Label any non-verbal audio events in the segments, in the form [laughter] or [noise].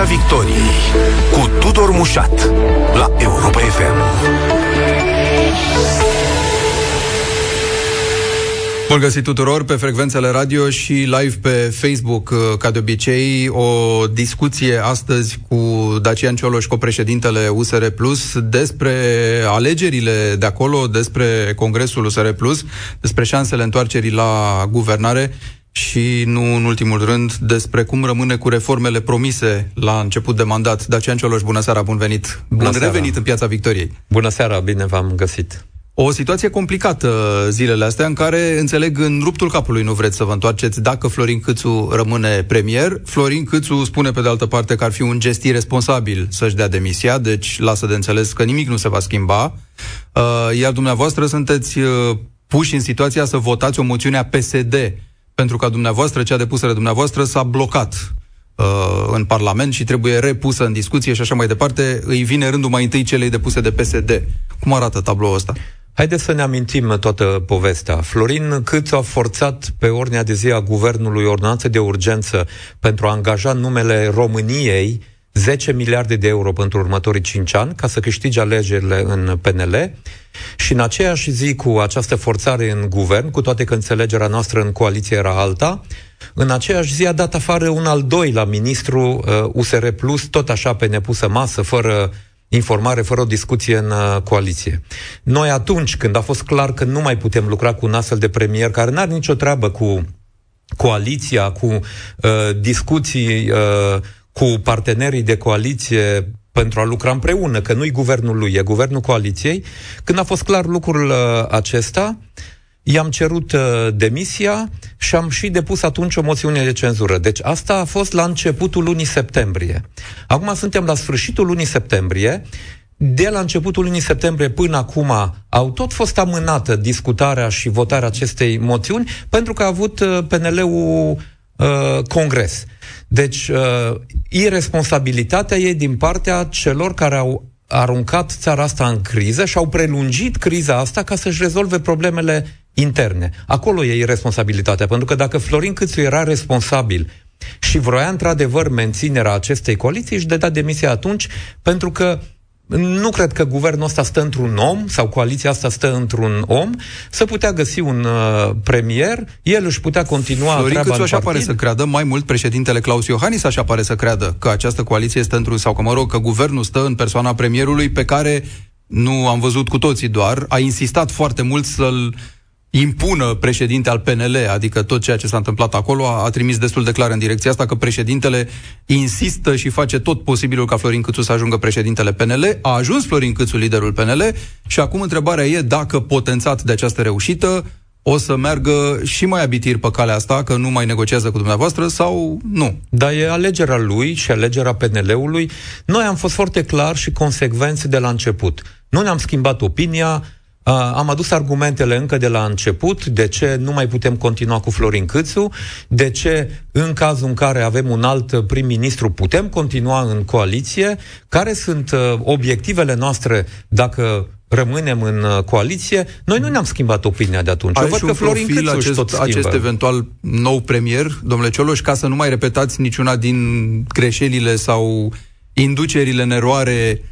Piața Victoriei cu Tudor Mușat la Europa FM. Bun găsit tuturor pe frecvențele radio și live pe Facebook, uh, ca de obicei, o discuție astăzi cu Dacian Cioloș, co-președintele USR Plus, despre alegerile de acolo, despre Congresul USR Plus, despre șansele întoarcerii la guvernare și nu în ultimul rând despre cum rămâne cu reformele promise la început de mandat. Dacian Cioloș, bună seara, bun venit! Bună bun seara. revenit în Piața Victoriei! Bună seara, bine v-am găsit! O situație complicată zilele astea în care, înțeleg, în ruptul capului nu vreți să vă întoarceți dacă Florin Câțu rămâne premier. Florin Câțu spune pe de altă parte că ar fi un gest irresponsabil să-și dea demisia, deci lasă de înțeles că nimic nu se va schimba. Uh, iar dumneavoastră sunteți uh, puși în situația să votați o moțiune a PSD pentru ca dumneavoastră, cea depusă de dumneavoastră, s-a blocat uh, în Parlament și trebuie repusă în discuție și așa mai departe, îi vine rândul mai întâi celei depuse de PSD. Cum arată tabloul ăsta? Haideți să ne amintim toată povestea. Florin Câțu a forțat pe ordinea de zi a guvernului ordonanță de urgență pentru a angaja numele României 10 miliarde de euro pentru următorii 5 ani ca să câștige alegerile în PNL și în aceeași zi cu această forțare în guvern, cu toate că înțelegerea noastră în coaliție era alta, în aceeași zi a dat afară un al doilea ministru uh, USR Plus, tot așa pe nepusă masă, fără informare, fără o discuție în uh, coaliție. Noi atunci când a fost clar că nu mai putem lucra cu un astfel de premier care n-are nicio treabă cu coaliția, cu uh, discuții uh, cu partenerii de coaliție pentru a lucra împreună, că nu-i guvernul lui, e guvernul coaliției. Când a fost clar lucrul uh, acesta, i-am cerut uh, demisia și am și depus atunci o moțiune de cenzură. Deci asta a fost la începutul lunii septembrie. Acum suntem la sfârșitul lunii septembrie de la începutul lunii septembrie până acum au tot fost amânată discutarea și votarea acestei moțiuni pentru că a avut uh, PNL-ul uh, congres. Deci, uh, irresponsabilitatea e din partea celor care au aruncat țara asta în criză și au prelungit criza asta ca să-și rezolve problemele interne. Acolo e irresponsabilitatea, pentru că dacă Florin Câțu era responsabil și vroia într-adevăr menținerea acestei coaliții, își dădea demisia atunci, pentru că nu cred că guvernul ăsta stă într-un om sau coaliția asta stă într-un om, să putea găsi un uh, premier, el își putea continua Florin treaba Câțu așa pare să creadă, mai mult președintele Claus Iohannis așa pare să creadă că această coaliție stă într-un, sau că mă rog, că guvernul stă în persoana premierului pe care nu am văzut cu toții doar, a insistat foarte mult să-l impună președinte al PNL, adică tot ceea ce s-a întâmplat acolo, a, a trimis destul de clar în direcția asta că președintele insistă și face tot posibilul ca Florin Câțu să ajungă președintele PNL. A ajuns Florin Câțu liderul PNL și acum întrebarea e dacă potențat de această reușită o să meargă și mai abitir pe calea asta, că nu mai negociază cu dumneavoastră sau nu? Da, e alegerea lui și alegerea PNL-ului. Noi am fost foarte clar și consecvenți de la început. Nu ne-am schimbat opinia, Uh, am adus argumentele încă de la început, de ce nu mai putem continua cu Florin Câțu, de ce în cazul în care avem un alt prim-ministru putem continua în coaliție, care sunt uh, obiectivele noastre dacă rămânem în uh, coaliție, noi nu ne-am schimbat opinia de atunci. Are Eu văd că Florin Câțu acest, tot acest eventual nou premier, domnule Cioloș, ca să nu mai repetați niciuna din greșelile sau inducerile în eroare Uh,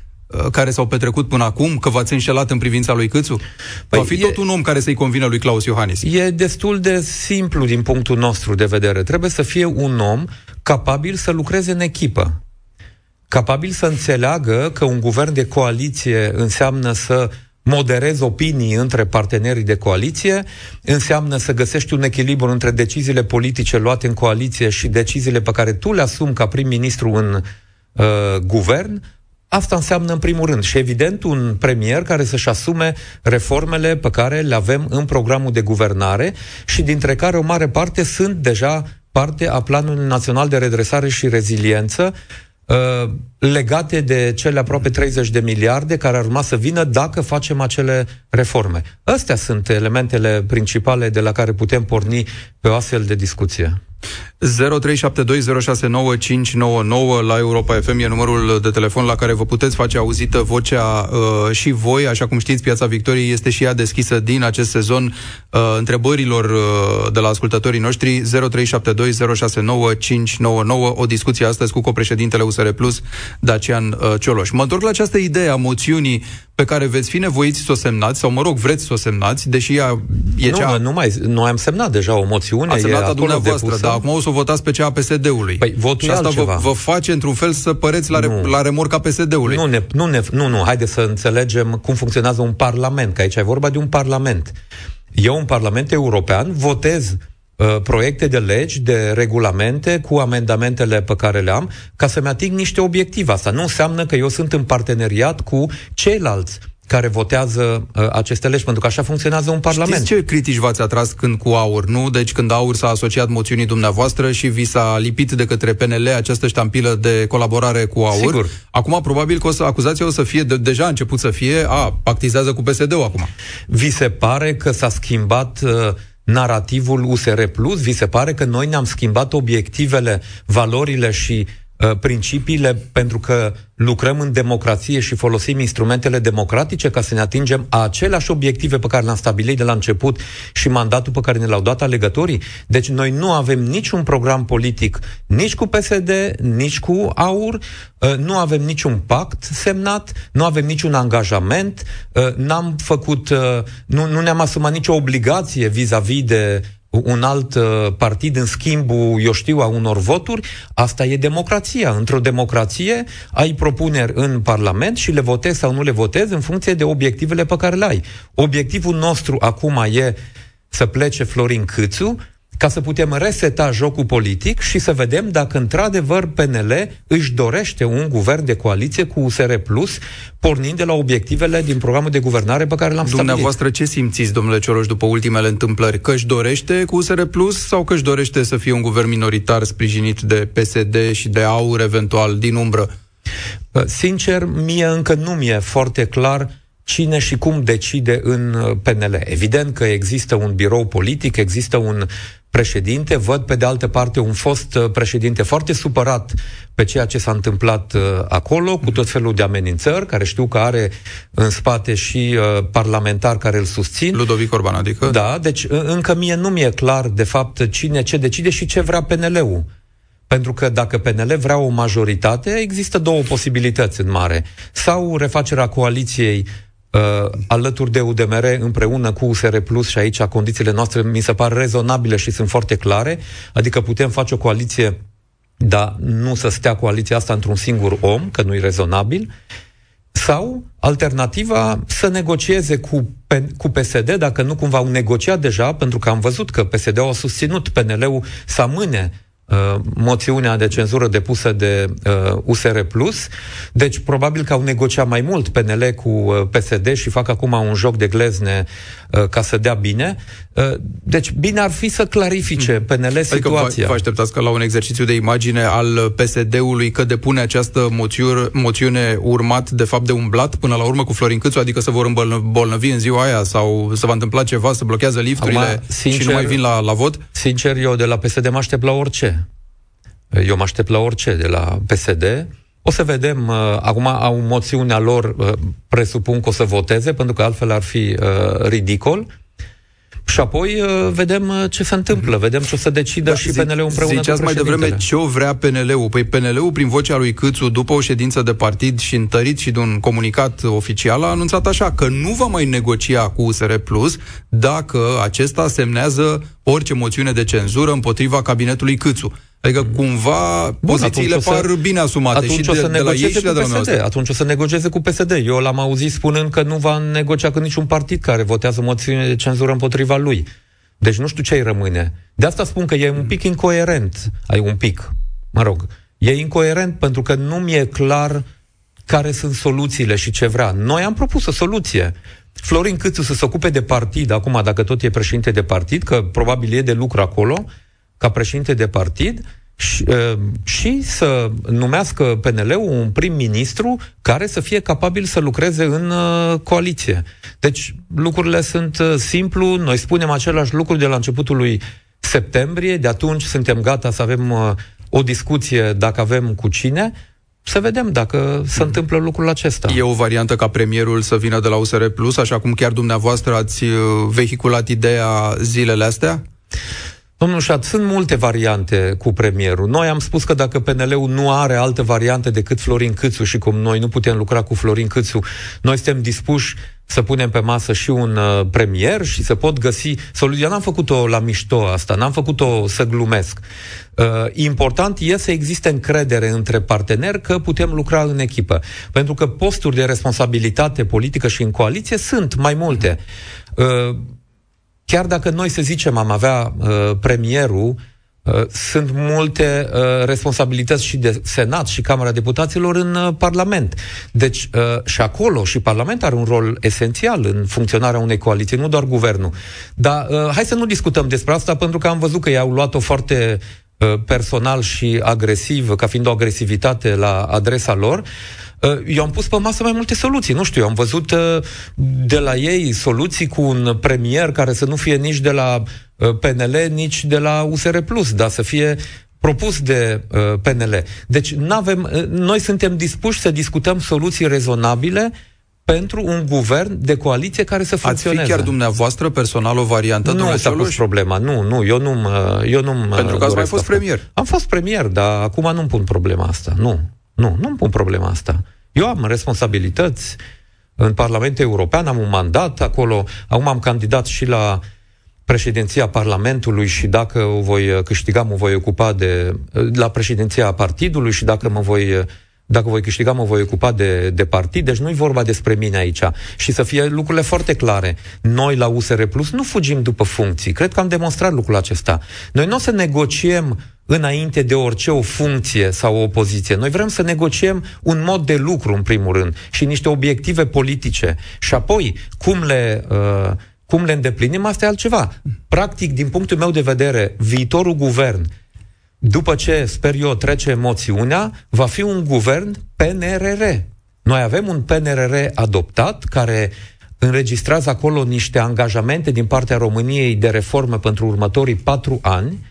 care s-au petrecut până acum, că v-ați înșelat în privința lui Câțu? Păi Va fi e, tot un om care să-i convină lui Claus Iohannis. E destul de simplu din punctul nostru de vedere. Trebuie să fie un om capabil să lucreze în echipă. Capabil să înțeleagă că un guvern de coaliție înseamnă să moderezi opinii între partenerii de coaliție, înseamnă să găsești un echilibru între deciziile politice luate în coaliție și deciziile pe care tu le asumi ca prim-ministru în uh, guvern, Asta înseamnă în primul rând și evident un premier care să-și asume reformele pe care le avem în programul de guvernare și dintre care o mare parte sunt deja parte a Planului Național de Redresare și Reziliență, uh, legate de cele aproape 30 de miliarde care ar urma să vină dacă facem acele reforme. Astea sunt elementele principale de la care putem porni pe o astfel de discuție. 0372069599 la Europa FM e numărul de telefon la care vă puteți face auzită vocea uh, și voi. Așa cum știți, Piața Victoriei este și ea deschisă din acest sezon uh, întrebărilor uh, de la ascultătorii noștri. 0372069599 o discuție astăzi cu copreședintele USR Plus, Dacian uh, Cioloș. Mă întorc la această idee a moțiunii pe care veți fi nevoiți să o semnați, sau mă rog, vreți să o semnați, deși ea e nu, cea... Nu, mai, noi am semnat deja o moțiune. A semnat a dumneavoastră, dar acum o să o votați pe cea a PSD-ului. Păi, votul și asta vă, vă face, într-un fel, să păreți la, re, la remorca PSD-ului. Nu, ne, nu, ne, nu, nu, haide să înțelegem cum funcționează un parlament, că aici e vorba de un parlament. Eu, un parlament european, votez Uh, proiecte de legi, de regulamente cu amendamentele pe care le am, ca să-mi ating niște obiective. Asta nu înseamnă că eu sunt în parteneriat cu ceilalți care votează uh, aceste legi, pentru că așa funcționează un parlament. Știți ce critici v-ați atras când cu AUR, nu? Deci când AUR s-a asociat moțiunii dumneavoastră și vi s-a lipit de către PNL această ștampilă de colaborare cu AUR. Sigur. Acum probabil că o să, acuzația o să fie, de, deja a început să fie, a, pactizează cu PSD-ul acum. Vi se pare că s-a schimbat uh, narativul USR Plus? Vi se pare că noi ne-am schimbat obiectivele, valorile și uh, principiile pentru că lucrăm în democrație și folosim instrumentele democratice ca să ne atingem aceleași obiective pe care le-am stabilit de la început și mandatul pe care ne l-au dat alegătorii. Deci noi nu avem niciun program politic nici cu PSD, nici cu AUR, uh, nu avem niciun pact semnat, nu avem niciun angajament, uh, n-am făcut, uh, nu, nu ne-am asumat nicio obligație vis-a-vis de un alt uh, partid în schimbul, eu știu, a unor voturi, asta e democrația. Într-o democrație ai propuneri în Parlament și le votezi sau nu le votezi în funcție de obiectivele pe care le ai. Obiectivul nostru acum e să plece Florin Câțu, ca să putem reseta jocul politic și să vedem dacă într-adevăr PNL își dorește un guvern de coaliție cu USR Plus, pornind de la obiectivele din programul de guvernare pe care l-am stabilit. Dumneavoastră ce simțiți, domnule Cioloș, după ultimele întâmplări? Că își dorește cu USR Plus sau că își dorește să fie un guvern minoritar sprijinit de PSD și de AUR eventual din umbră? Sincer, mie încă nu mi-e foarte clar cine și cum decide în PNL. Evident că există un birou politic, există un președinte, văd pe de altă parte un fost uh, președinte foarte supărat pe ceea ce s-a întâmplat uh, acolo, cu tot felul de amenințări, care știu că are în spate și uh, parlamentari care îl susțin. Ludovic Orban, adică? Da, deci încă mie nu mi-e clar, de fapt, cine ce decide și ce vrea PNL-ul. Pentru că dacă PNL vrea o majoritate, există două posibilități în mare. Sau refacerea coaliției uh, alături de UDMR împreună cu USR Plus și aici condițiile noastre mi se par rezonabile și sunt foarte clare, adică putem face o coaliție, dar nu să stea coaliția asta într-un singur om, că nu e rezonabil, sau alternativa să negocieze cu, cu PSD, dacă nu cumva au negociat deja, pentru că am văzut că PSD-ul a susținut PNL-ul să amâne Uh, moțiunea de cenzură depusă de uh, USR+. Deci, probabil că au negociat mai mult PNL cu uh, PSD și fac acum un joc de glezne uh, ca să dea bine. Uh, deci, bine ar fi să clarifice hmm. PNL adică situația. Adică vă așteptați că la un exercițiu de imagine al PSD-ului că depune această moțiur, moțiune urmat, de fapt, de un blat până la urmă cu Florin Câțu, adică să vor îmbolnăvi în ziua aia sau să va întâmpla ceva, să blochează lifturile acum, sincer, și nu mai vin la, la vot? Sincer, eu de la PSD mă aștept la orice. Eu mă aștept la orice de la PSD. O să vedem, uh, acum au moțiunea lor, uh, presupun că o să voteze, pentru că altfel ar fi uh, ridicol. Și apoi uh, vedem uh, ce se întâmplă, vedem ce o să decidă da, și PNL-ul împreună Ziceați mai devreme ce o vrea PNL-ul. Păi PNL-ul, prin vocea lui Câțu, după o ședință de partid și întărit și de un comunicat oficial, a anunțat așa că nu va mai negocia cu USR Plus dacă acesta semnează orice moțiune de cenzură împotriva cabinetului Câțu. Adică cumva Bun, pozițiile par să, bine asumate și de, o să de la ei și de la PSD. Atunci o să negocieze cu PSD. Eu l-am auzit spunând că nu va negocia cu niciun partid care votează moțiune de cenzură împotriva lui. Deci nu știu ce îi rămâne. De asta spun că e un pic incoerent. Ai un pic, mă rog. E incoerent pentru că nu mi-e clar care sunt soluțiile și ce vrea. Noi am propus o soluție. Florin Câțu să se ocupe de partid, acum dacă tot e președinte de partid, că probabil e de lucru acolo, ca președinte de partid și, uh, și să numească PNL-ul un prim-ministru care să fie capabil să lucreze în uh, coaliție. Deci lucrurile sunt uh, simplu, noi spunem același lucru de la începutul lui septembrie, de atunci suntem gata să avem uh, o discuție dacă avem cu cine, să vedem dacă se întâmplă lucrul acesta. E o variantă ca premierul să vină de la USR Plus, așa cum chiar dumneavoastră ați uh, vehiculat ideea zilele astea? Domnul Șat, sunt multe variante cu premierul. Noi am spus că dacă PNL-ul nu are altă variantă decât Florin Câțu și cum noi nu putem lucra cu Florin Câțu, noi suntem dispuși să punem pe masă și un uh, premier și să pot găsi soluția. N-am făcut-o la mișto asta, n-am făcut-o să glumesc. Uh, important e să existe încredere între parteneri că putem lucra în echipă. Pentru că posturi de responsabilitate politică și în coaliție sunt mai multe. Uh, chiar dacă noi, să zicem, am avea uh, premierul, uh, sunt multe uh, responsabilități și de Senat și Camera Deputaților în uh, Parlament. Deci, uh, și acolo, și Parlament are un rol esențial în funcționarea unei coaliții, nu doar guvernul. Dar uh, hai să nu discutăm despre asta, pentru că am văzut că i-au luat-o foarte uh, personal și agresiv, ca fiind o agresivitate la adresa lor. Uh, eu am pus pe masă mai multe soluții. Nu știu, eu am văzut uh, de la ei soluții cu un premier care să nu fie nici de la uh, PNL, nici de la USR Plus, dar să fie propus de uh, PNL. Deci n-avem, uh, noi suntem dispuși să discutăm soluții rezonabile pentru un guvern de coaliție care să funcționeze. Ați fi chiar dumneavoastră personal o variantă? Nu s-a pus problema, nu, nu, eu nu eu nu Pentru că ați mai fost premier. Am fost premier, dar acum nu-mi pun problema asta, nu. Nu, nu-mi pun problema asta. Eu am responsabilități în Parlamentul European, am un mandat acolo, acum am candidat și la președinția Parlamentului și dacă o voi câștiga, mă voi ocupa de la președinția partidului și dacă mă voi dacă voi câștiga, mă voi ocupa de, de partid, deci nu-i vorba despre mine aici. Și să fie lucrurile foarte clare. Noi, la USR Plus, nu fugim după funcții. Cred că am demonstrat lucrul acesta. Noi nu o să negociem înainte de orice o funcție sau o opoziție. Noi vrem să negociem un mod de lucru, în primul rând, și niște obiective politice. Și apoi, cum le... Uh, cum le îndeplinim, asta e altceva. Practic, din punctul meu de vedere, viitorul guvern după ce, sper eu, trece moțiunea, va fi un guvern PNRR. Noi avem un PNRR adoptat care înregistrează acolo niște angajamente din partea României de reforme pentru următorii patru ani.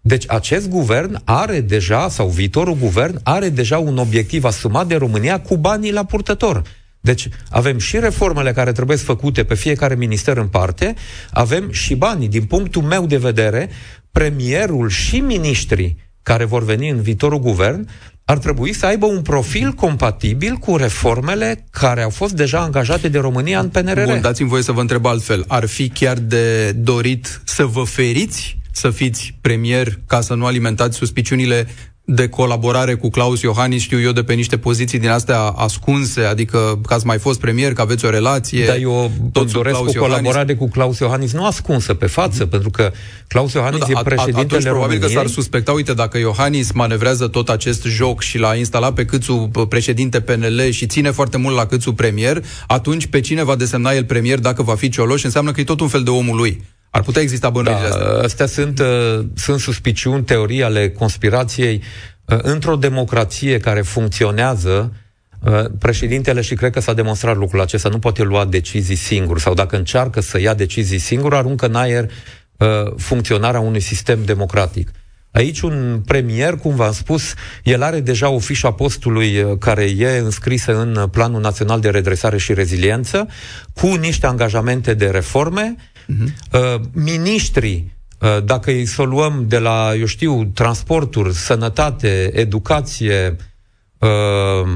Deci acest guvern are deja, sau viitorul guvern, are deja un obiectiv asumat de România cu banii la purtător. Deci avem și reformele care trebuie făcute pe fiecare minister în parte, avem și banii. Din punctul meu de vedere, premierul și miniștrii care vor veni în viitorul guvern ar trebui să aibă un profil compatibil cu reformele care au fost deja angajate de România în PNRR. Bun, dați-mi voie să vă întreb altfel. Ar fi chiar de dorit să vă feriți să fiți premier ca să nu alimentați suspiciunile de colaborare cu Claus Iohannis, știu eu, de pe niște poziții din astea ascunse, adică că ați mai fost premier, că aveți o relație. Dar eu tot doresc Claus o colaborare cu Claus Iohannis, nu ascunsă pe față, mm-hmm. pentru că Claus Iohannis nu, da, e președintele atunci, României. probabil că s-ar suspecta, uite, dacă Iohannis manevrează tot acest joc și l-a instalat pe Câțu președinte PNL și ține foarte mult la Câțu premier, atunci pe cine va desemna el premier dacă va fi Cioloș? Înseamnă că e tot un fel de omul lui. Ar putea exista bănuirile da, astea. Astea sunt, uh, sunt suspiciuni, teorii ale conspirației. Uh, într-o democrație care funcționează, uh, președintele, și cred că s-a demonstrat lucrul acesta, nu poate lua decizii singur, sau dacă încearcă să ia decizii singur, aruncă în aer uh, funcționarea unui sistem democratic. Aici un premier, cum v-am spus, el are deja o fișă a postului uh, care e înscrisă în Planul Național de Redresare și Reziliență, cu niște angajamente de reforme, Uh-huh. Uh, ministrii, uh, dacă îi să luăm de la, eu știu, transporturi, sănătate, educație, uh,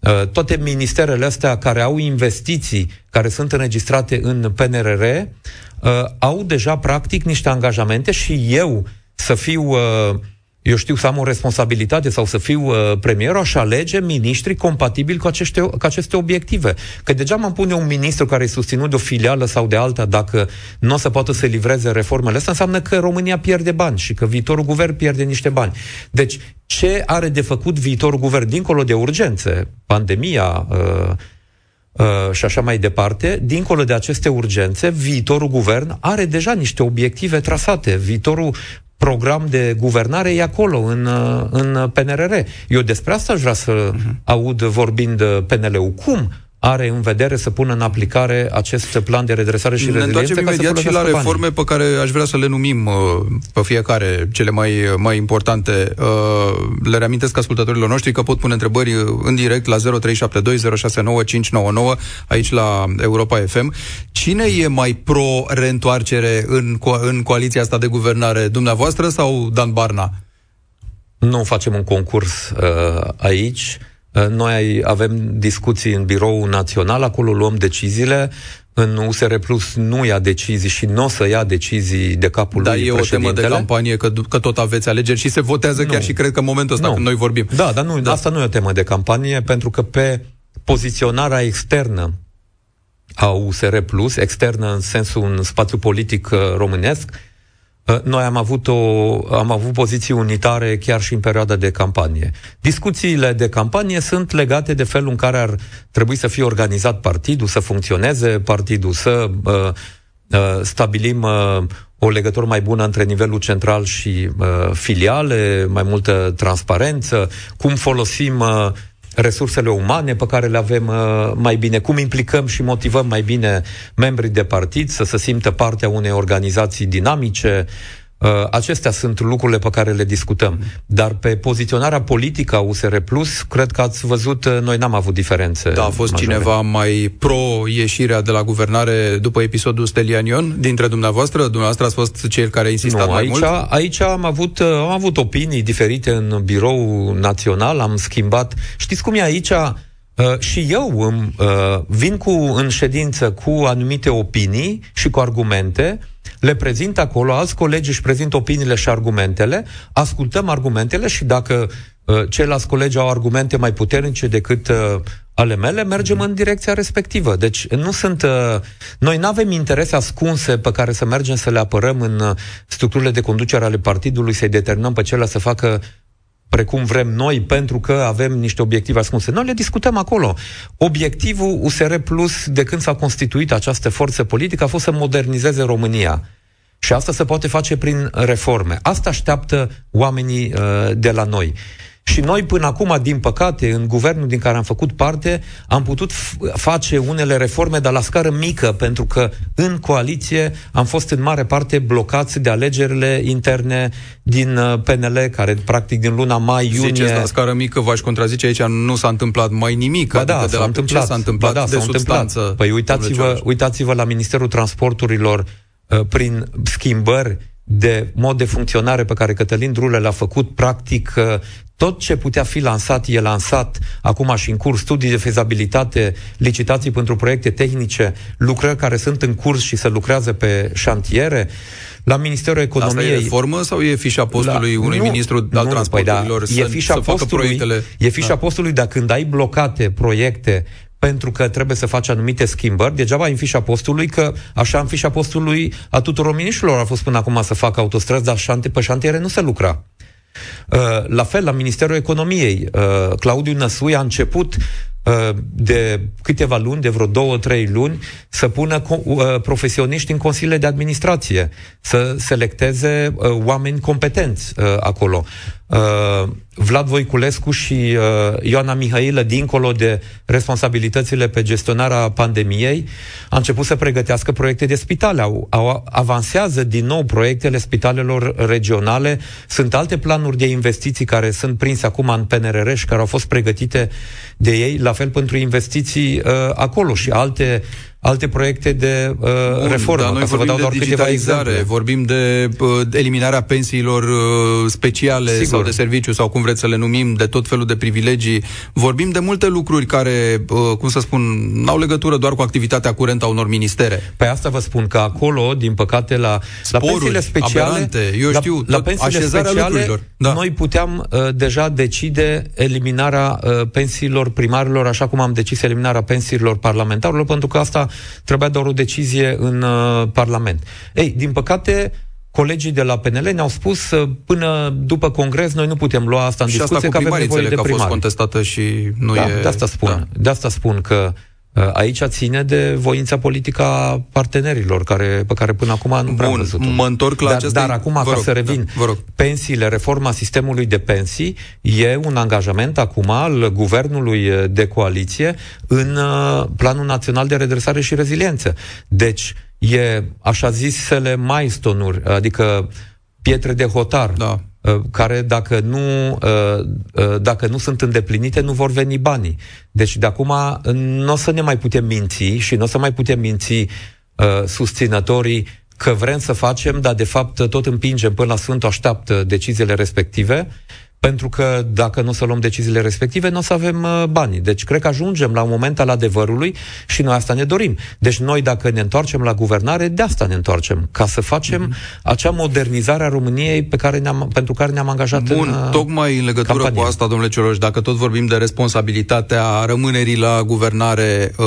uh, toate ministerele astea care au investiții, care sunt înregistrate în PNRR, uh, au deja practic niște angajamente și eu să fiu uh, eu știu să am o responsabilitate sau să fiu uh, premier, aș alege miniștri compatibili cu aceste, cu aceste obiective. Că degeaba îmi pune un ministru care e susținut de o filială sau de alta dacă nu o să poată să livreze reformele astea, înseamnă că România pierde bani și că viitorul guvern pierde niște bani. Deci, ce are de făcut viitorul guvern, dincolo de urgențe, pandemia, uh, Uh, și așa mai departe, dincolo de aceste urgențe, viitorul guvern are deja niște obiective trasate. Viitorul program de guvernare e acolo, în, în PNRR. Eu despre asta aș vrea să uh-huh. aud vorbind PNL-ul. Cum are în vedere să pună în aplicare acest plan de redresare și reziliență. Ne întoarcem imediat și la reforme banii. pe care aș vrea să le numim uh, pe fiecare, cele mai, mai importante. Uh, le reamintesc ascultătorilor noștri că pot pune întrebări uh, în direct la 0372069599 aici la Europa FM. Cine e mai pro-reîntoarcere în, co- în coaliția asta de guvernare, dumneavoastră sau Dan Barna? Nu facem un concurs uh, aici. Uh, noi avem discuții în birou național, acolo luăm deciziile. În USR Plus nu ia decizii și nu o să ia decizii de capul da, lui e o temă de campanie, că, că tot aveți alegeri și se votează nu. chiar și cred că în momentul ăsta nu. când noi vorbim. Da, dar nu, da. asta nu e o temă de campanie, pentru că pe poziționarea externă a USR Plus, externă în sensul un spațiu politic uh, românesc, Uh, noi am avut, o, am avut poziții unitare chiar și în perioada de campanie. Discuțiile de campanie sunt legate de felul în care ar trebui să fie organizat partidul, să funcționeze partidul, să uh, uh, stabilim uh, o legătură mai bună între nivelul central și uh, filiale, mai multă transparență, cum folosim uh, resursele umane pe care le avem uh, mai bine, cum implicăm și motivăm mai bine membrii de partid să se simtă partea unei organizații dinamice, Uh, acestea sunt lucrurile pe care le discutăm. Dar pe poziționarea politică a USR Plus, cred că ați văzut, uh, noi n-am avut diferențe. Da, a fost majore. cineva mai pro-ieșirea de la guvernare după episodul Stelianion dintre dumneavoastră? Dumneavoastră ați fost cel care a insistat nu, mai aici, mult? Aici am avut, uh, am avut opinii diferite în birou național, am schimbat. Știți cum e aici? Uh, și eu îmi, uh, vin cu, în ședință cu anumite opinii și cu argumente, le prezint acolo, alți colegi își prezintă opiniile și argumentele, ascultăm argumentele și dacă uh, ceilalți colegi au argumente mai puternice decât uh, ale mele, mergem în direcția respectivă. Deci nu sunt... Uh, noi nu avem interese ascunse pe care să mergem să le apărăm în uh, structurile de conducere ale partidului, să-i determinăm pe cele să facă precum vrem noi, pentru că avem niște obiective ascunse. Noi le discutăm acolo. Obiectivul USR Plus, de când s-a constituit această forță politică, a fost să modernizeze România. Și asta se poate face prin reforme. Asta așteaptă oamenii uh, de la noi. Și noi până acum, din păcate, în guvernul din care am făcut parte, am putut f- face unele reforme, dar la scară mică, pentru că în coaliție am fost în mare parte blocați de alegerile interne din uh, PNL, care practic din luna mai-iunie... Ziceți la scară mică, v-aș contrazice aici, nu s-a întâmplat mai nimic. Ba da, adică de la întâmplat. Ce s-a întâmplat ba da, de s-a substanță? Întâmplat. Păi uitați-vă, uitați-vă la Ministerul Transporturilor uh, prin schimbări de mod de funcționare pe care Cătălin Drule l-a făcut, practic uh, tot ce putea fi lansat e lansat acum și în curs, studii de fezabilitate, licitații pentru proiecte tehnice, lucrări care sunt în curs și se lucrează pe șantiere. La Ministerul Economiei... Asta e reformă sau e fișa postului la, unui nu, ministru al nu, transporturilor păi da, să, e fișa să postului, facă proiectele? E fișa da. postului, dar când ai blocate proiecte pentru că trebuie să faci anumite schimbări, degeaba în fișa postului, că așa în fișa postului a tuturor miniștrilor a fost până acum să facă autostrăzi, dar șante, pe șantiere nu se lucra. Uh, la fel, la Ministerul Economiei, uh, Claudiu Năsui a început uh, de câteva luni, de vreo două, trei luni, să pună profesioniști în consiliile de administrație, să selecteze oameni competenți acolo. Vlad Voiculescu și uh, Ioana Mihailă, dincolo de responsabilitățile pe gestionarea pandemiei, a început să pregătească proiecte de spitale. Au, au, avansează din nou proiectele spitalelor regionale. Sunt alte planuri de investiții care sunt prinse acum în PNRR și care au fost pregătite de ei, la fel pentru investiții uh, acolo și alte alte proiecte de uh, Bun, reformă. Dar noi vorbim să vă dau de digitalizare, vorbim de uh, eliminarea pensiilor uh, speciale Sigur. sau de serviciu sau cum vreți să le numim, de tot felul de privilegii. Vorbim de multe lucruri care, uh, cum să spun, n-au legătură doar cu activitatea curentă a unor ministere. Pe asta vă spun că acolo, din păcate, la, Sporuri, la pensiile speciale, aberante, eu știu, la, la pensiile speciale, da. noi puteam uh, deja decide eliminarea uh, pensiilor primarilor, așa cum am decis eliminarea pensiilor parlamentarilor, pentru că asta trebuia doar o decizie în uh, Parlament. Ei, din păcate, colegii de la PNL ne-au spus uh, până după congres noi nu putem lua asta în și discuție asta că avem nevoie de primari. a fost contestată și nu da, e... De asta spun, da. de asta spun că Uh, aici ține de voința politică a partenerilor, care, pe care până acum nu prea Bun, văzut mă întorc la dar, această... Dar acum, vă ca rog, să revin, da, vă rog. pensiile, reforma sistemului de pensii e un angajament acum al guvernului de coaliție în uh, Planul Național de Redresare și Reziliență. Deci, e așa zisele milestone-uri, adică pietre de hotar, da Uh, care dacă nu, uh, uh, dacă nu sunt îndeplinite, nu vor veni banii. Deci de acum nu o să ne mai putem minți și nu o să mai putem minți susținătorii că vrem să facem, dar de fapt tot împingem până la Sfântul așteaptă deciziile respective pentru că dacă nu o să luăm deciziile respective, nu o să avem uh, bani. Deci cred că ajungem la un moment al adevărului și noi asta ne dorim. Deci noi dacă ne întoarcem la guvernare, de asta ne întoarcem, ca să facem mm-hmm. acea modernizare a României pe care ne-am, pentru care ne-am angajat Bun, în uh, tocmai în legătură campanie. cu asta, domnule Cioloș, dacă tot vorbim de responsabilitatea rămânerii la guvernare, uh,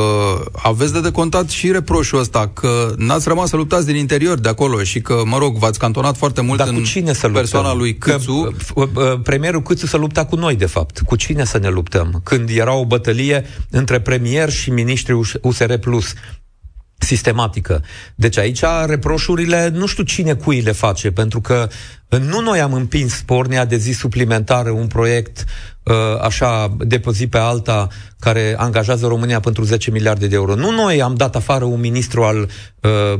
aveți de decontat și reproșul ăsta că n-ați rămas să luptați din interior de acolo și că, mă rog, v-ați cantonat foarte mult Dar în cu cine să persoana lui Câțu. Că, uh, uh, premierul Câțu să lupta cu noi, de fapt. Cu cine să ne luptăm? Când era o bătălie între premier și ministrii USR Plus sistematică. Deci aici reproșurile, nu știu cine cui le face, pentru că nu noi am împins pornea de zi suplimentară un proiect uh, așa de pe zi pe alta care angajează România pentru 10 miliarde de euro. Nu noi am dat afară un ministru al uh,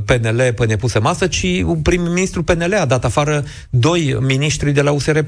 PNL pe nepusă masă, ci un prim-ministru PNL a dat afară doi miniștri de la USR+.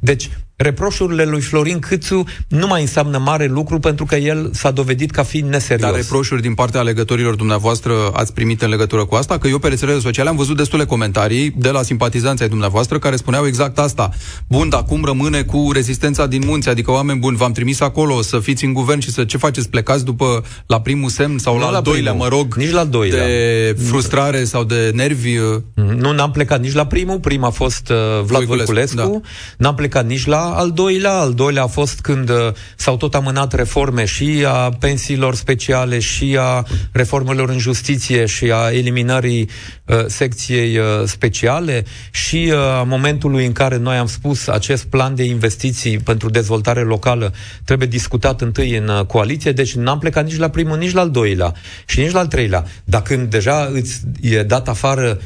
Deci, reproșurile lui Florin Câțu nu mai înseamnă mare lucru pentru că el s-a dovedit ca fiind neserios. Dar reproșuri din partea alegătorilor dumneavoastră ați primit în legătură cu asta? Că eu pe rețelele sociale am văzut destule comentarii de la simpatizanții dumneavoastră care spuneau exact asta. Bun, dar cum rămâne cu rezistența din munți? Adică, oameni buni, v-am trimis acolo să fiți în guvern și să ce faceți? Plecați după la primul semn sau la, la al doilea, primul, mă rog, nici la doilea. de frustrare sau de nervi? Uh? Nu, n-am plecat nici la primul. Prima a fost uh, Vlad Voiculescu. Da. N-am plecat nici la al doilea. Al doilea a fost când uh, s-au tot amânat reforme și a pensiilor speciale și a reformelor în justiție și a eliminării uh, secției uh, speciale și uh, a momentului în care noi am spus acest plan de investiții pentru dezvoltare locală trebuie discutat întâi în uh, coaliție, deci n-am plecat nici la primul, nici la al doilea și nici la al treilea. Dar când deja îți e dat afară uh,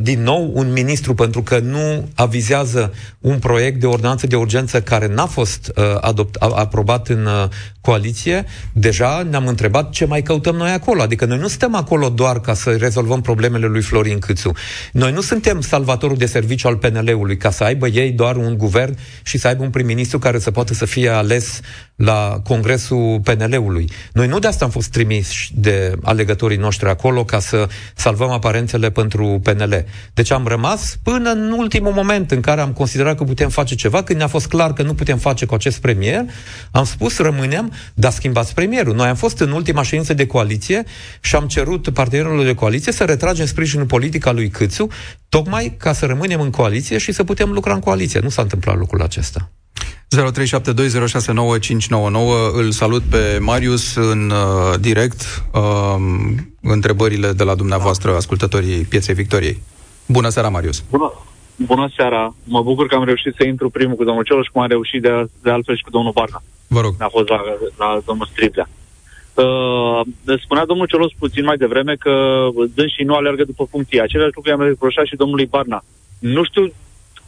din nou un ministru pentru că nu avizează un proiect de ordonanță de urgență care n-a fost uh, adopt, a, aprobat în uh, coaliție, deja ne-am întrebat ce mai căutăm noi acolo. Adică noi nu suntem acolo doar ca să rezolvăm problemele lui Florin Câțu. Noi nu suntem salvatorul de serviciu al PNL-ului ca să aibă ei doar un guvern și să aibă un prim-ministru care să poată să fie ales la congresul PNL-ului. Noi nu de asta am fost trimiși de alegătorii noștri acolo ca să salvăm aparențele pentru PNL. Deci am rămas până în ultimul moment în care am considerat că putem face ceva, când ne-a fost clar că nu putem face cu acest premier, am spus rămânem, dar schimbați premierul. Noi am fost în ultima ședință de coaliție și am cerut partenerilor de coaliție să retragem sprijinul politic al lui Câțu, tocmai ca să rămânem în coaliție și să putem lucra în coaliție. Nu s-a întâmplat lucrul acesta. 0372069599 Îl salut pe Marius în uh, direct. Uh, întrebările de la dumneavoastră, ascultătorii Pieței Victoriei. Bună seara, Marius! Bună, bună seara! Mă bucur că am reușit să intru primul cu domnul Cioloș, cum am reușit de, de altfel și cu domnul Barna. Vă rog. A fost la, la domnul Striblea. Uh, spunea domnul Cioloș puțin mai devreme că dânsii nu alergă după funcție. Același lucru i-am reproșat și domnului Barna. Nu știu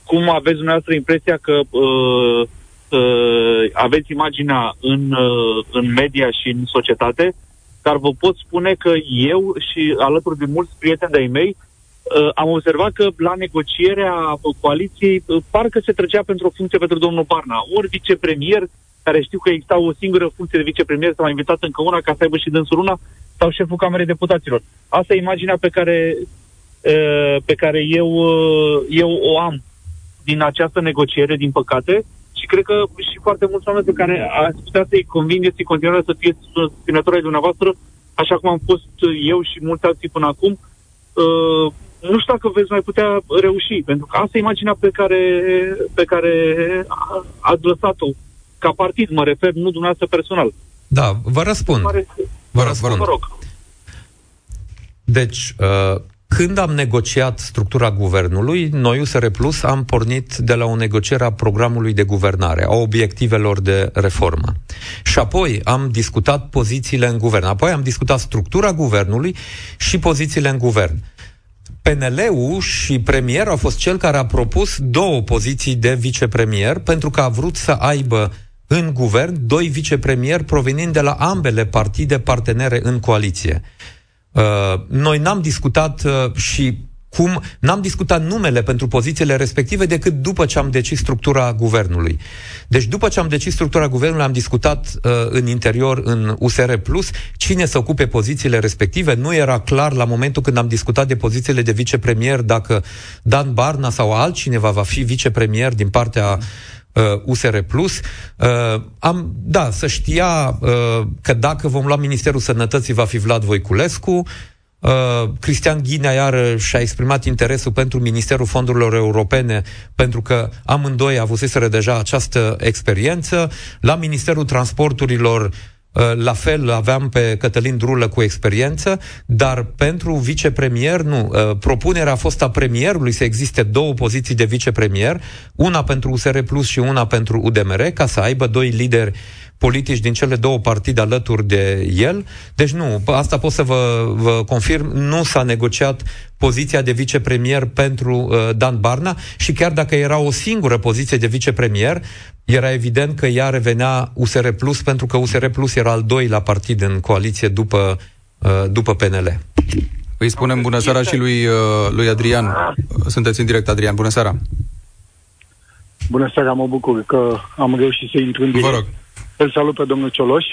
cum aveți dumneavoastră impresia că uh, uh, aveți imaginea în, uh, în media și în societate, dar vă pot spune că eu și alături de mulți prieteni de-ai mei uh, am observat că la negocierea coaliției uh, parcă se trecea pentru o funcție pentru domnul Barna. Ori vicepremier, care știu că exista o singură funcție de vicepremier, s-a invitat încă una ca să aibă și dânsul una, sau șeful Camerei Deputaților. Asta e imaginea pe care, uh, pe care eu, uh, eu o am din această negociere, din păcate, și cred că și foarte mulți oameni pe care ați putea să-i convingeți în continuare să fie susținători ai dumneavoastră, așa cum am fost eu și mulți alții până acum, uh, nu știu dacă veți mai putea reuși, pentru că asta e imaginea pe care, pe care ați lăsat-o. Ca partid mă refer, nu dumneavoastră personal. Da, vă răspund. Vă răspund. Vă rog. Deci, uh, când am negociat structura guvernului, noi, USR Plus, am pornit de la o negociere a programului de guvernare, a obiectivelor de reformă. Și apoi am discutat pozițiile în guvern. Apoi am discutat structura guvernului și pozițiile în guvern. PNL-ul și premier au fost cel care a propus două poziții de vicepremier pentru că a vrut să aibă în guvern doi vicepremieri provenind de la ambele partide partenere în coaliție. Uh, noi n-am discutat uh, și cum n-am discutat numele pentru pozițiile respective decât după ce am decis structura guvernului. Deci după ce am decis structura guvernului, am discutat uh, în interior, în USR Plus, cine să ocupe pozițiile respective. Nu era clar la momentul când am discutat de pozițiile de vicepremier dacă Dan Barna sau altcineva va fi vicepremier din partea uh, USR Plus. Uh, am, da, să știa uh, că dacă vom lua Ministerul Sănătății va fi Vlad Voiculescu, Uh, Cristian Ghinea iară și-a exprimat interesul pentru Ministerul Fondurilor Europene, pentru că amândoi avuseseră deja această experiență. La Ministerul Transporturilor uh, la fel aveam pe Cătălin Drulă cu experiență, dar pentru vicepremier nu. Uh, propunerea a fost a premierului să existe două poziții de vicepremier, una pentru USR Plus și una pentru UDMR, ca să aibă doi lideri politici din cele două partide alături de el. Deci nu, asta pot să vă, vă confirm, nu s-a negociat poziția de vicepremier pentru uh, Dan Barna și chiar dacă era o singură poziție de vicepremier, era evident că ea revenea USR Plus pentru că USR Plus era al doilea partid în coaliție după, uh, după PNL. Îi spunem bună seara și lui, uh, lui Adrian. Sunteți în direct, Adrian. Bună seara. Bună seara, mă bucur că am reușit să intru în direct. Vă rog. Îl salut pe domnul Cioloș.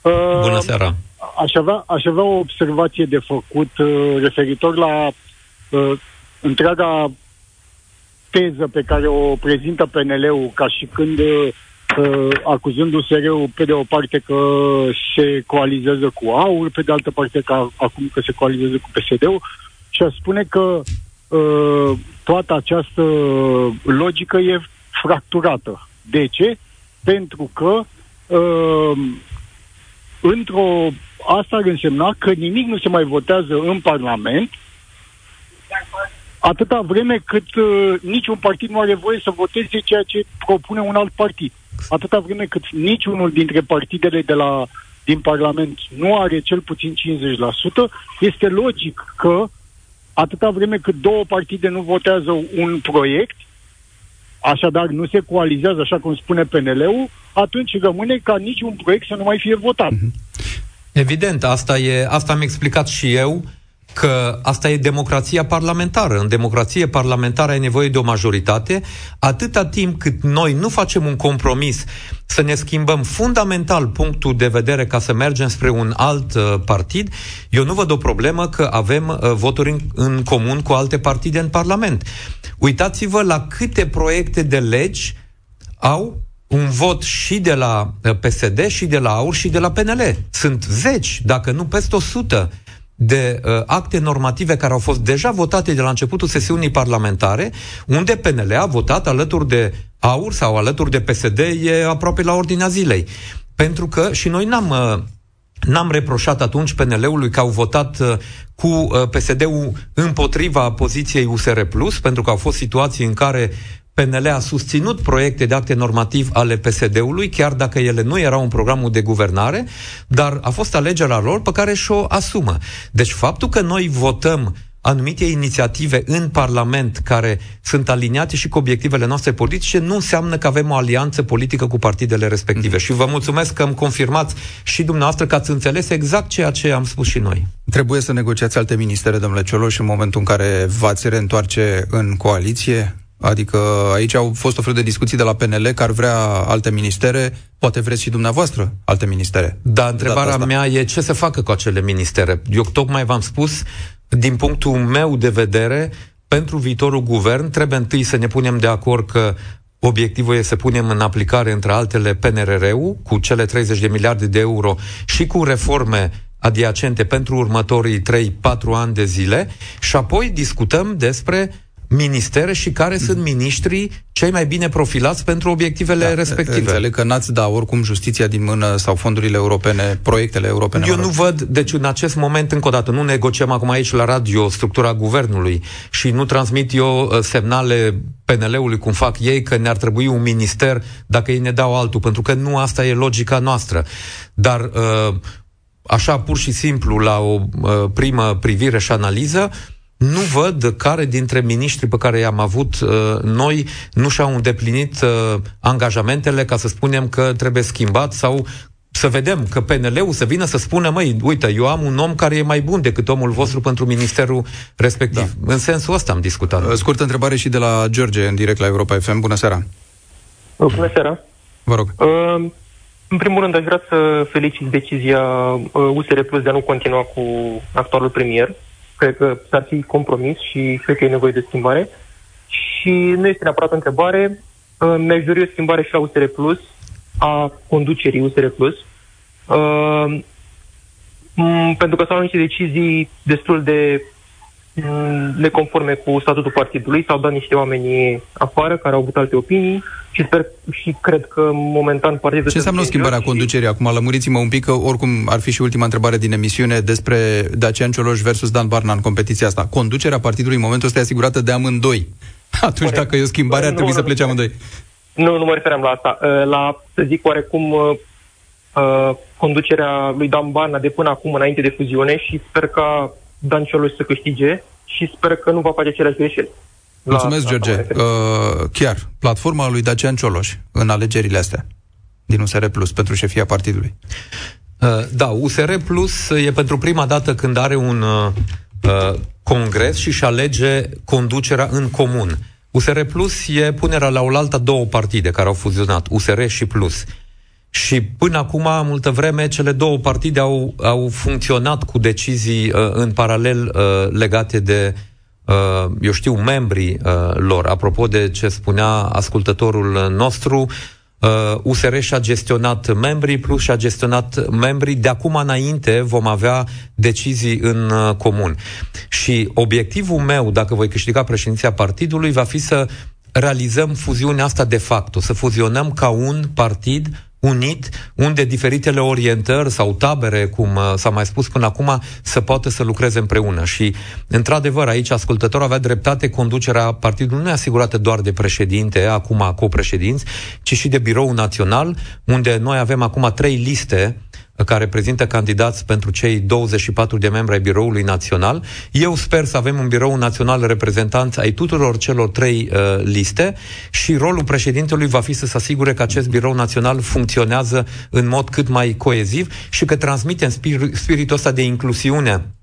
Uh, Bună seara! Aș avea, aș avea o observație de făcut uh, referitor la uh, întreaga teză pe care o prezintă PNL-ul ca și când uh, acuzând USR-ul pe de o parte că se coalizează cu AUR, pe de altă parte că acum că se coalizează cu PSD-ul și a spune că uh, toată această logică e fracturată. De ce? Pentru că uh, într-o... Asta ar însemna că nimic nu se mai votează în Parlament atâta vreme cât uh, niciun partid nu are voie să voteze ceea ce propune un alt partid. Atâta vreme cât niciunul dintre partidele de la, din Parlament nu are cel puțin 50%, este logic că atâta vreme cât două partide nu votează un proiect, așadar nu se coalizează așa cum spune PNL-ul, atunci rămâne ca niciun proiect să nu mai fie votat. Mhm. Evident, asta, e, asta am explicat și eu că asta e democrația parlamentară. În democrație parlamentară ai nevoie de o majoritate. Atâta timp cât noi nu facem un compromis să ne schimbăm fundamental punctul de vedere ca să mergem spre un alt uh, partid, eu nu văd o problemă că avem uh, voturi în, în comun cu alte partide în Parlament. Uitați-vă la câte proiecte de legi au un vot și de la uh, PSD, și de la AUR, și de la PNL. Sunt zeci, dacă nu peste 100 de uh, acte normative care au fost deja votate de la începutul sesiunii parlamentare, unde PNL a votat alături de AUR sau alături de PSD, e aproape la ordinea zilei. Pentru că și noi n-am uh, N-am reproșat atunci PNL-ului că au votat uh, cu uh, PSD-ul împotriva poziției USR+, pentru că au fost situații în care PNL a susținut proiecte de acte normativ ale PSD-ului, chiar dacă ele nu erau în programul de guvernare, dar a fost alegerea lor pe care și-o asumă. Deci faptul că noi votăm anumite inițiative în Parlament care sunt aliniate și cu obiectivele noastre politice, nu înseamnă că avem o alianță politică cu partidele respective. Mm. Și vă mulțumesc că îmi confirmați și dumneavoastră că ați înțeles exact ceea ce am spus și noi. Trebuie să negociați alte ministere, domnule Cioloș, în momentul în care v-ați reîntoarce în coaliție? Adică aici au fost o fel de discuții de la PNL care vrea alte ministere, poate vreți și dumneavoastră alte ministere. Da, întrebarea mea e ce să facă cu acele ministere. Eu tocmai v-am spus, din punctul meu de vedere, pentru viitorul guvern trebuie întâi să ne punem de acord că Obiectivul este să punem în aplicare, între altele, PNRR-ul cu cele 30 de miliarde de euro și cu reforme adiacente pentru următorii 3-4 ani de zile și apoi discutăm despre ministere și care sunt miniștrii cei mai bine profilați pentru obiectivele da, respective. Înțeleg că n-ați da oricum justiția din mână sau fondurile europene, proiectele europene. Eu nu văd, deci în acest moment, încă o dată, nu negociem acum aici la radio structura guvernului și nu transmit eu uh, semnale PNL-ului, cum fac ei, că ne-ar trebui un minister dacă ei ne dau altul, pentru că nu asta e logica noastră. Dar uh, așa pur și simplu la o uh, primă privire și analiză, nu văd care dintre miniștrii pe care i-am avut uh, noi nu și-au îndeplinit uh, angajamentele ca să spunem că trebuie schimbat sau să vedem că PNL-ul să vină să spună, măi, uite, eu am un om care e mai bun decât omul vostru pentru ministerul respectiv. Da. În sensul ăsta am discutat. Uh, scurtă întrebare și de la George, în direct la Europa FM. Bună seara! Bună seara! Vă rog. Uh, în primul rând, aș vrea să felicit decizia USR Plus de a nu continua cu actualul premier cred că s-ar fi compromis și cred că e nevoie de schimbare. Și nu este neapărat o întrebare, uh, mi-aș dori o schimbare și la USR Plus, a conducerii USR Plus, uh, pentru că s-au niște decizii destul de Mm, neconforme cu statutul partidului, s-au dat niște oameni afară care au avut alte opinii și sper și cred că momentan partidul... Ce înseamnă schimbarea și... conducerii? Acum lămuriți-mă un pic că oricum ar fi și ultima întrebare din emisiune despre Dacian Cioloș versus Dan Barna în competiția asta. Conducerea partidului în momentul ăsta e asigurată de amândoi. [laughs] Atunci Corect. dacă e o schimbare ar trebui nu, să plece amândoi. Nu, nu mă referam la asta. Uh, la, să zic, oarecum uh, uh, conducerea lui Dan Barna de până acum înainte de fuziune și sper că Dan Cioloș să câștige și sper că nu va face aceleași greșeli. Mulțumesc, George. Uh, chiar, platforma lui Dacian Cioloș în alegerile astea din USR Plus pentru șefia partidului. Uh, da, USR Plus e pentru prima dată când are un uh, uh congres și își alege conducerea în comun. USR Plus e punerea la oaltă două partide care au fuzionat, USR și Plus. Și până acum, multă vreme, cele două partide au, au funcționat cu decizii uh, în paralel uh, legate de, uh, eu știu, membrii uh, lor. Apropo de ce spunea ascultătorul nostru, uh, USR și-a gestionat membrii, plus și-a gestionat membrii. De acum înainte vom avea decizii în uh, comun. Și obiectivul meu, dacă voi câștiga președinția partidului, va fi să realizăm fuziunea asta de facto, să fuzionăm ca un partid unit, unde diferitele orientări sau tabere, cum uh, s-a mai spus până acum, să poată să lucreze împreună. Și, într-adevăr, aici ascultătorul avea dreptate, conducerea partidului nu e asigurată doar de președinte, acum copreședinți, ci și de birou național, unde noi avem acum trei liste care prezintă candidați pentru cei 24 de membri ai Biroului Național. Eu sper să avem un birou național reprezentanți ai tuturor celor trei uh, liste și rolul președintelui va fi să se asigure că acest birou național funcționează în mod cât mai coeziv și că transmitem spir- spiritul ăsta de inclusiune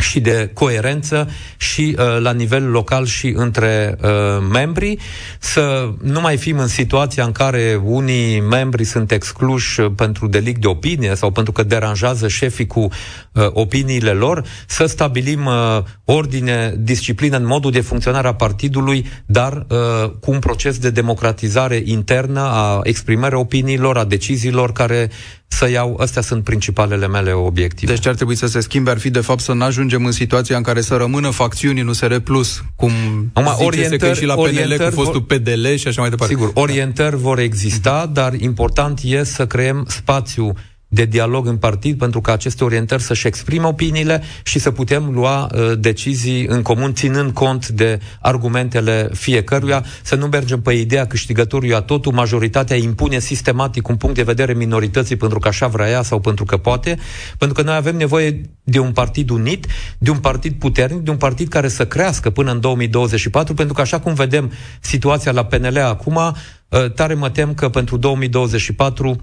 și de coerență și uh, la nivel local și între uh, membri, să nu mai fim în situația în care unii membri sunt excluși pentru delict de opinie sau pentru că deranjează șefii cu uh, opiniile lor, să stabilim uh, ordine, disciplină în modul de funcționare a partidului, dar uh, cu un proces de democratizare internă a exprimării opiniilor, a deciziilor care să iau, astea sunt principalele mele obiective. Deci ce ar trebui să se schimbe ar fi de fapt să nu ajungem în situația în care să rămână facțiuni în USR Plus, cum Acum, zice că și la PNL cu fostul PDL și așa mai departe. Sigur, orientări vor exista, dar important e să creăm spațiu de dialog în partid pentru ca aceste orientări să-și exprime opiniile și să putem lua uh, decizii în comun, ținând cont de argumentele fiecăruia, să nu mergem pe ideea câștigătorului a totul, majoritatea impune sistematic un punct de vedere minorității pentru că așa vrea ea sau pentru că poate, pentru că noi avem nevoie de un partid unit, de un partid puternic, de un partid care să crească până în 2024, pentru că așa cum vedem situația la PNL acum, uh, tare mă tem că pentru 2024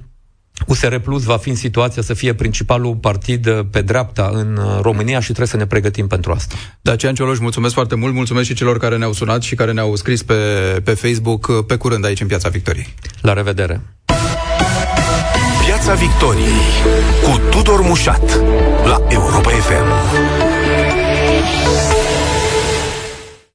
USR Plus va fi în situația să fie principalul partid uh, pe dreapta în uh, România și trebuie să ne pregătim pentru asta. Dacian Cioloș, mulțumesc foarte mult, mulțumesc și celor care ne-au sunat și care ne-au scris pe, pe Facebook uh, pe curând aici în Piața Victoriei. La revedere! Piața Victoriei cu Tudor Mușat la Europa FM.